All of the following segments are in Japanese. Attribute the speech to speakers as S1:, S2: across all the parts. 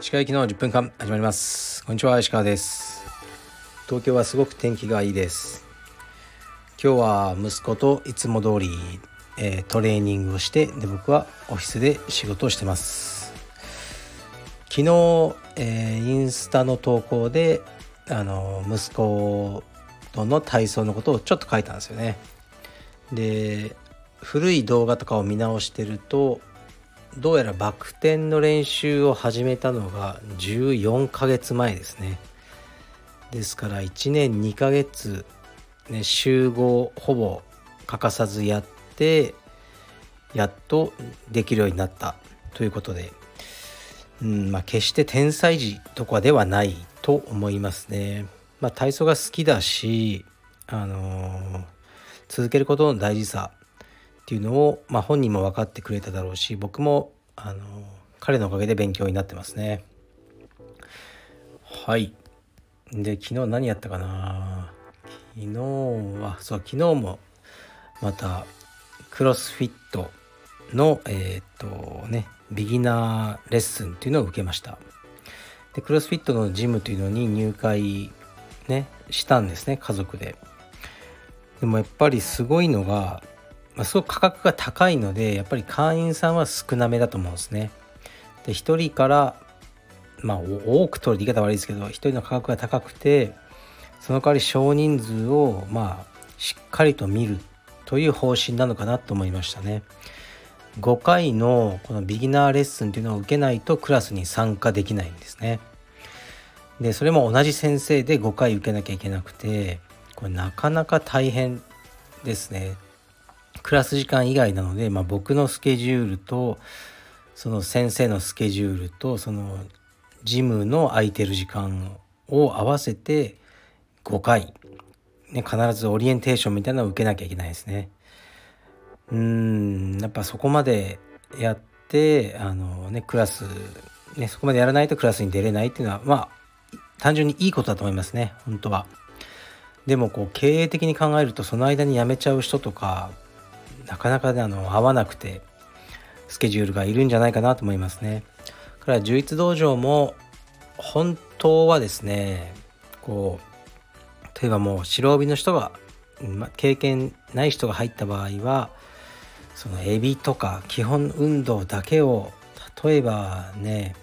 S1: 石川行きの10分間始まります。こんにちは石川です。東京はすごく天気がいいです。今日は息子といつも通り、えー、トレーニングをしてで僕はオフィスで仕事をしてます。昨日、えー、インスタの投稿であの息子との体操のことをちょっと書いたんですよね。で古い動画とかを見直してるとどうやらバク転の練習を始めたのが14ヶ月前ですねですから1年2ヶ月、ね、週5ほぼ欠かさずやってやっとできるようになったということで、うんまあ、決して天才児とかではないと思いますね。まあ、体操が好きだし、あのー、続けることの大事さっていうのを、まあ、本人も分かってくれただろうし僕も、あの彼のおかげで勉強になってますね。はい。で昨日何やったかな？昨日はそう昨日もまたクロスフィットのえっ、とねビギナーレッスンっていうのを受けました。でクロスフィットのジムというのに入会ねしたんですね家族で。でもやっぱりすごいのがまあ、すごく価格が高いのでやっぱり会員さんは少なめだと思うんですね。で1人からまあ多く取る言い方悪いですけど1人の価格が高くてその代わり少人数をまあしっかりと見るという方針なのかなと思いましたね。5回のこのビギナーレッスンっていうのを受けないとクラスに参加できないんですね。でそれも同じ先生で5回受けなきゃいけなくてこれなかなか大変ですね。クラス時間以外なので、まあ、僕のスケジュールとその先生のスケジュールとそのジムの空いてる時間を合わせて5回、ね、必ずオリエンテーションみたいなのを受けなきゃいけないですね。うんやっぱそこまでやってあの、ね、クラス、ね、そこまでやらないとクラスに出れないっていうのはまあ単純にいいことだと思いますね本当は。でもこう経営的に考えるとその間に辞めちゃう人とかなかなかねあの合わなくてスケジュールがいるんじゃないかなと思いますね。から充実道場も本当はですねこう例えばもう白帯の人が、ま、経験ない人が入った場合はそのエビとか基本運動だけを例えばね、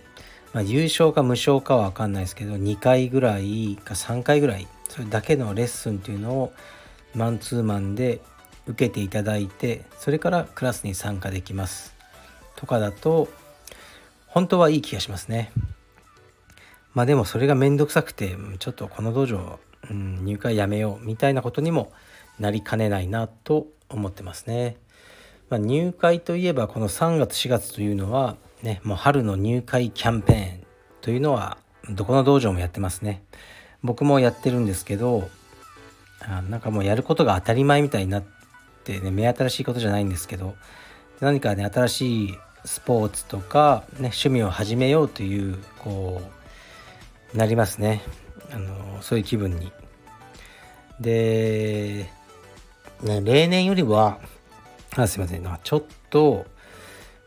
S1: まあ、優勝か無償かは分かんないですけど2回ぐらいか3回ぐらいそれだけのレッスンっていうのをマンツーマンで受けていただいてそれからクラスに参加できます。とかだと本当はいい気がしますね。まあでもそれがめんどくさくてちょっとこの道場、うん、入会やめようみたいなことにもなりかねないなと思ってますね、まあ、入会といえばこの3月4月というのはねもう春の入会キャンペーンというのはどこの道場もやってますね。僕もやってるんですけどあなんかもうやることが当たり前みたいになっってね目新しいことじゃないんですけど何かね新しいスポーツとか、ね、趣味を始めようというこうなりますね。あのそういう気分に。で、ね、例年よりはあすいません。ちょっと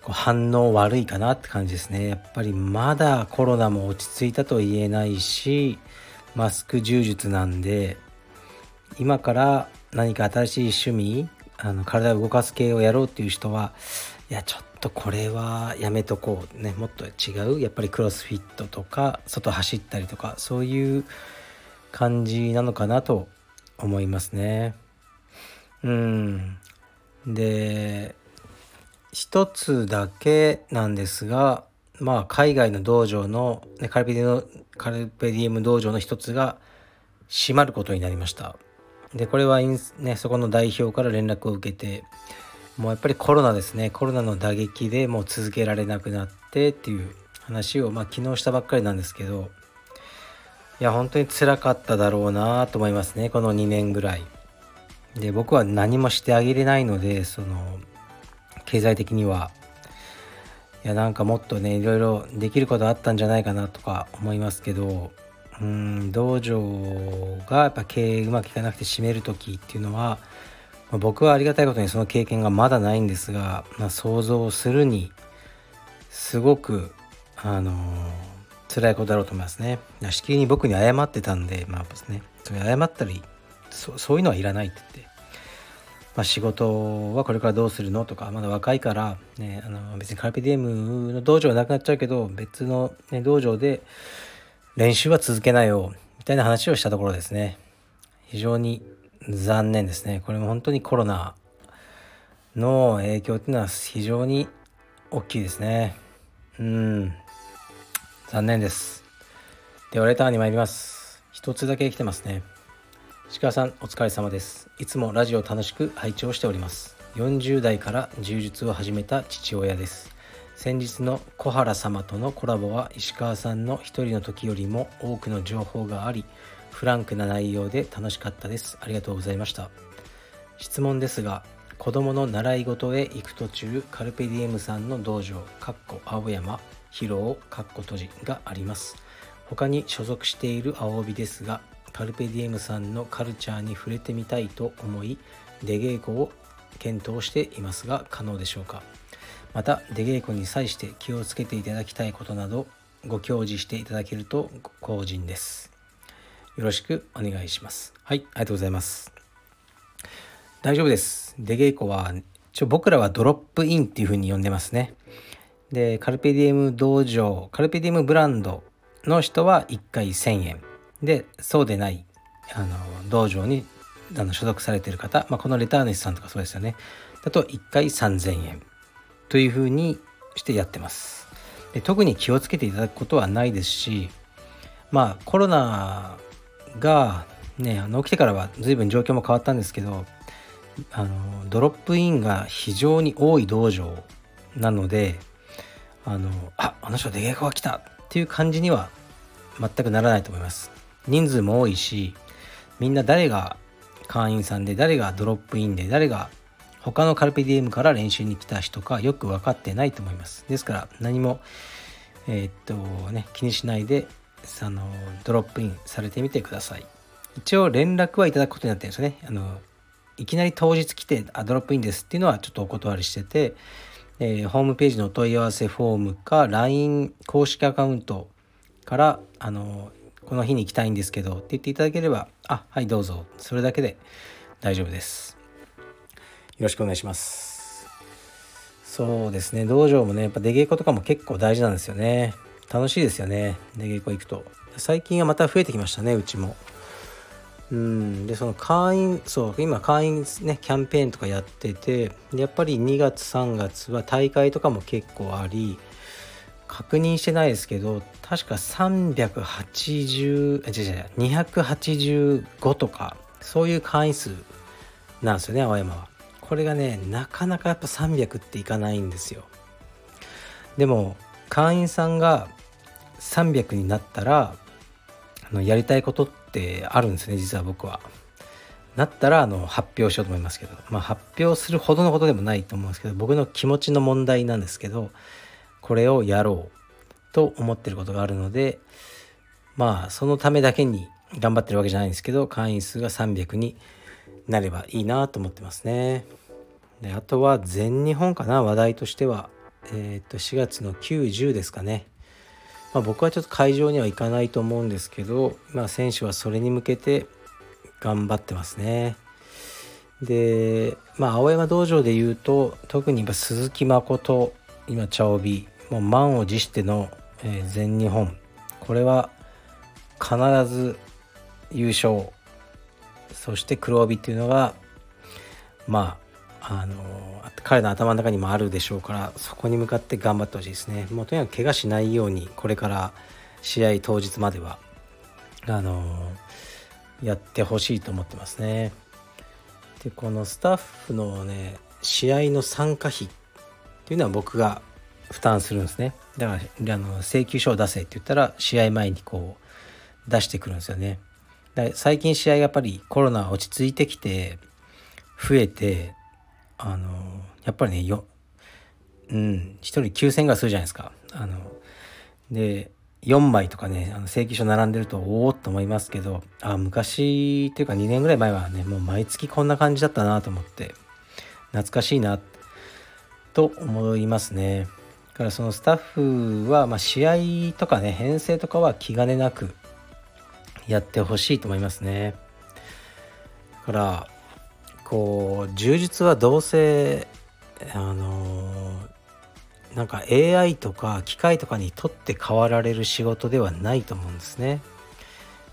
S1: 反応悪いかなって感じですね。やっぱりまだコロナも落ち着いたと言えないしマスク柔術なんで今から何か新しい趣味あの体を動かす系をやろうっていう人はいやちょっとこれはやめとこうねもっと違うやっぱりクロスフィットとか外走ったりとかそういう感じなのかなと思いますね。うんで一つだけなんですがまあ海外の道場の、ね、カルペディのカルペディエム道場の一つが閉まることになりました。でこれはねそこの代表から連絡を受けてもうやっぱりコロナですね。コロナの打撃でもう続けられなくなってっていう話をまあ昨日したばっかりなんですけどいや本当につらかっただろうなと思いますね。この2年ぐらい。で僕は何もしてあげれないのでその経済的には。いやなんかもっとねいろいろできることあったんじゃないかなとか思いますけどうん道場がやっぱ経営うまくいかなくて閉める時っていうのはまあ、僕はありがたいことにその経験がまだないんですが、まあ、想像するにすごくあのー、辛いことだろうと思いますね。しきりに僕に謝ってたんで、まあですね、謝ったりそ、そういうのはいらないって言って、まあ、仕事はこれからどうするのとか、まだ若いから、ね、あの別にカルピディエムの道場はなくなっちゃうけど、別の、ね、道場で練習は続けないよ、みたいな話をしたところですね。非常に残念ですね。これも本当にコロナの影響っていうのは非常に大きいですね。うん。残念です。では、レターに参ります。一つだけ来てますね。石川さん、お疲れ様です。いつもラジオ楽しく拝聴しております。40代から柔術を始めた父親です。先日の小原様とのコラボは石川さんの一人の時よりも多くの情報があり、フランクな内容で楽しかったです。ありがとうございました。質問ですが、子供の習い事へ行く途中カルペディエムさんの道場かっこ青山広尾かっこ閉じがあります他に所属している青帯ですがカルペディエムさんのカルチャーに触れてみたいと思い出稽古を検討していますが可能でしょうか？また出稽古に際して気をつけていただきたいことなどご教示していただけると幸人ですよろしくお願いしますはいありがとうございます大丈夫です。出稽古は、一応僕らはドロップインっていう風に呼んでますね。で、カルペディエム道場、カルペディエムブランドの人は1回1000円。で、そうでない、あの、道場にあの所属されている方、まあ、このレター主さんとかそうですよね。だと1回3000円という風にしてやってます。で特に気をつけていただくことはないですし、まあコロナがね、あの起きてからは随分状況も変わったんですけど、あのドロップインが非常に多い道場なのであのああの人出稽古が来たっていう感じには全くならないと思います人数も多いしみんな誰が会員さんで誰がドロップインで誰が他のカルペディエムから練習に来た人かよく分かってないと思います。ですから何もえー、っとね気にしないであのドロップインされてみてください。一応連絡はいただくことになってるんですね。あのいきなり当日来てあドロップインですっていうのはちょっとお断りしてて、えー、ホームページのお問い合わせフォームか LINE 公式アカウントからあのこの日に行きたいんですけどって言っていただければあはいどうぞ。それだけで大丈夫です。ろしくお願いします。そうですね。道場もねやっぱ出稽古とかも結構大事なんですよね。楽しいですよね。出稽古行くと。最近はまた増えてきましたねうちも。うん、でその会員そう今会員ねキャンペーンとかやっててやっぱり2月3月は大会とかも結構あり確認してないですけど確か380違う違う285とかそういう会員数なんですよね青山は。これがねなかなかやっぱ300っていかないんですよでも会員さんが300になったらあのやりたいことってあるんですね実は僕は。なったらあの発表しようと思いますけど、まあ、発表するほどのことでもないと思うんですけど僕の気持ちの問題なんですけどこれをやろうと思ってることがあるのでまあそのためだけに頑張ってるわけじゃないんですけど会員数が300になればいいなと思ってますね。であとは全日本かな話題としては、えー、と4月の9、10ですかねまあ、僕はちょっと会場には行かないと思うんですけど、まあ、選手はそれに向けて頑張ってますね。で、まあ、青山道場で言うと特に鈴木誠今茶帯もう満を持しての、え、全日本これは必ず優勝そして黒帯っていうのがまああの彼の頭の中にもあるでしょうからそこに向かって頑張ってほしいですね。もうとにかく怪我しないようにこれから試合当日まではあのやってほしいと思ってますね。でこのスタッフのね試合の参加費っていうのは僕が負担するんですね。だからあの請求書を出せって言ったら試合前にこう出してくるんですよね。最近試合やっぱりコロナ落ち着いてきて増えてあのやっぱりねようん1人9,000円がするじゃないですか。あので4枚とかねあの請求書並んでるとおおっと思いますけどあ昔っていうか2年ぐらい前はねもう毎月こんな感じだったなと思って懐かしいなと思いますね。だからそのスタッフは、まあ、試合とかね編成とかは気兼ねなくやってほしいと思いますね。だからこう充実はどうせあのなんか AI とか機械とかにとって変わられる仕事ではないと思うんですね。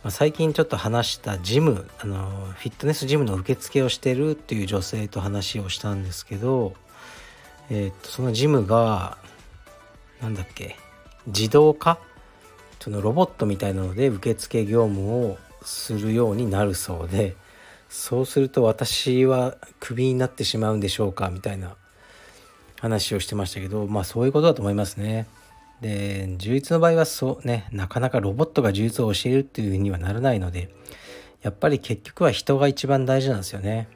S1: まあ、最近ちょっと話したジムあのフィットネスジムの受付をしてるっていう女性と話をしたんですけど、えー、っとそのジムがなんだっけ自動化そのロボットみたいなので受付業務をするようになるそうでそうすると私はクビになってしまうんでしょうかみたいな話をしてましたけどまあそういうことだと思いますね。で充実の場合はそうねなかなかロボットが充実を教えるっていうふうにはならないのでやっぱり結局は人が一番大事なんですよね。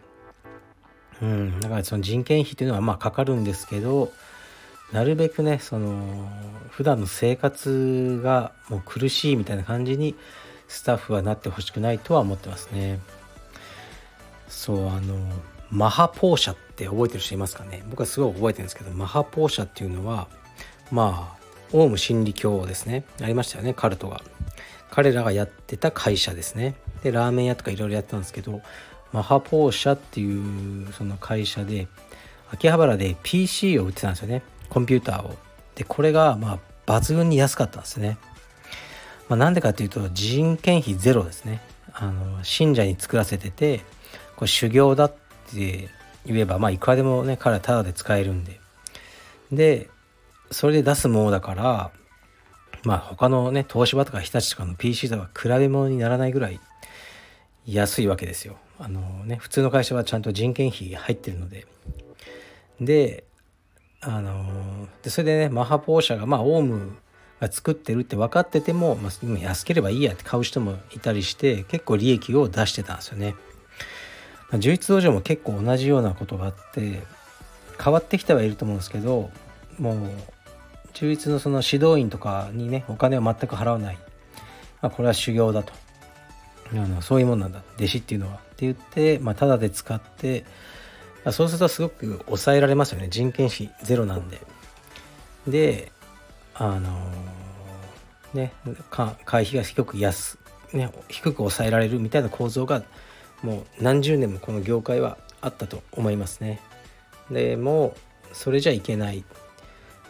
S1: うん、だからその人件費というのはまあかかるんですけどなるべくねその普段の生活がもう苦しいみたいな感じにスタッフはなってほしくないとは思ってますね。そうあのマハポーシャって覚えてる人いますかね？僕はすごい覚えてるんですけどマハポーシャっていうのはまあオウム真理教ですね。ありましたよねカルトが。彼らがやってた会社ですね。でラーメン屋とかいろいろやってたんですけどマハポーシャっていうその会社で秋葉原で PC を売ってたんですよね。コンピューターを。でこれがまあ抜群に安かったんですね。まあ、なんでかっていうと人件費ゼロですね。あの信者に作らせててこれ修行だって言えばまあいくらでもね彼はタダで使えるんで。でそれで出すものだからまあ他のね東芝とか日立とかの PC とは比べ物にならないぐらい安いわけですよ。あのね普通の会社はちゃんと人件費入ってるので。であのでそれでねマハポー社がまあオウムが作ってるって分かってても、まあ、安ければいいやって買う人もいたりして結構利益を出してたんですよね。まあ、充実道場も結構同じようなことがあって変わってきてはいると思うんですけどもう充実のその指導員とかにねお金を全く払わない、まあ、これは修行だと。あのそういうもんなんだ。弟子っていうのは。って言って、まあ、ただで使ってそうするとすごく抑えられますよね。人件費ゼロなんで。であのー、ね会費が低く安、ね、低く抑えられるみたいな構造がもう何十年もこの業界はあったと思いますね。でもそれじゃいけない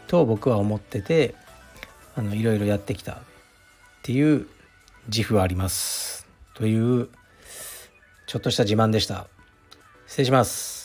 S1: と僕は思っててあのいろいろやってきたっていう自負はあります。というちょっとした自慢でした。失礼します。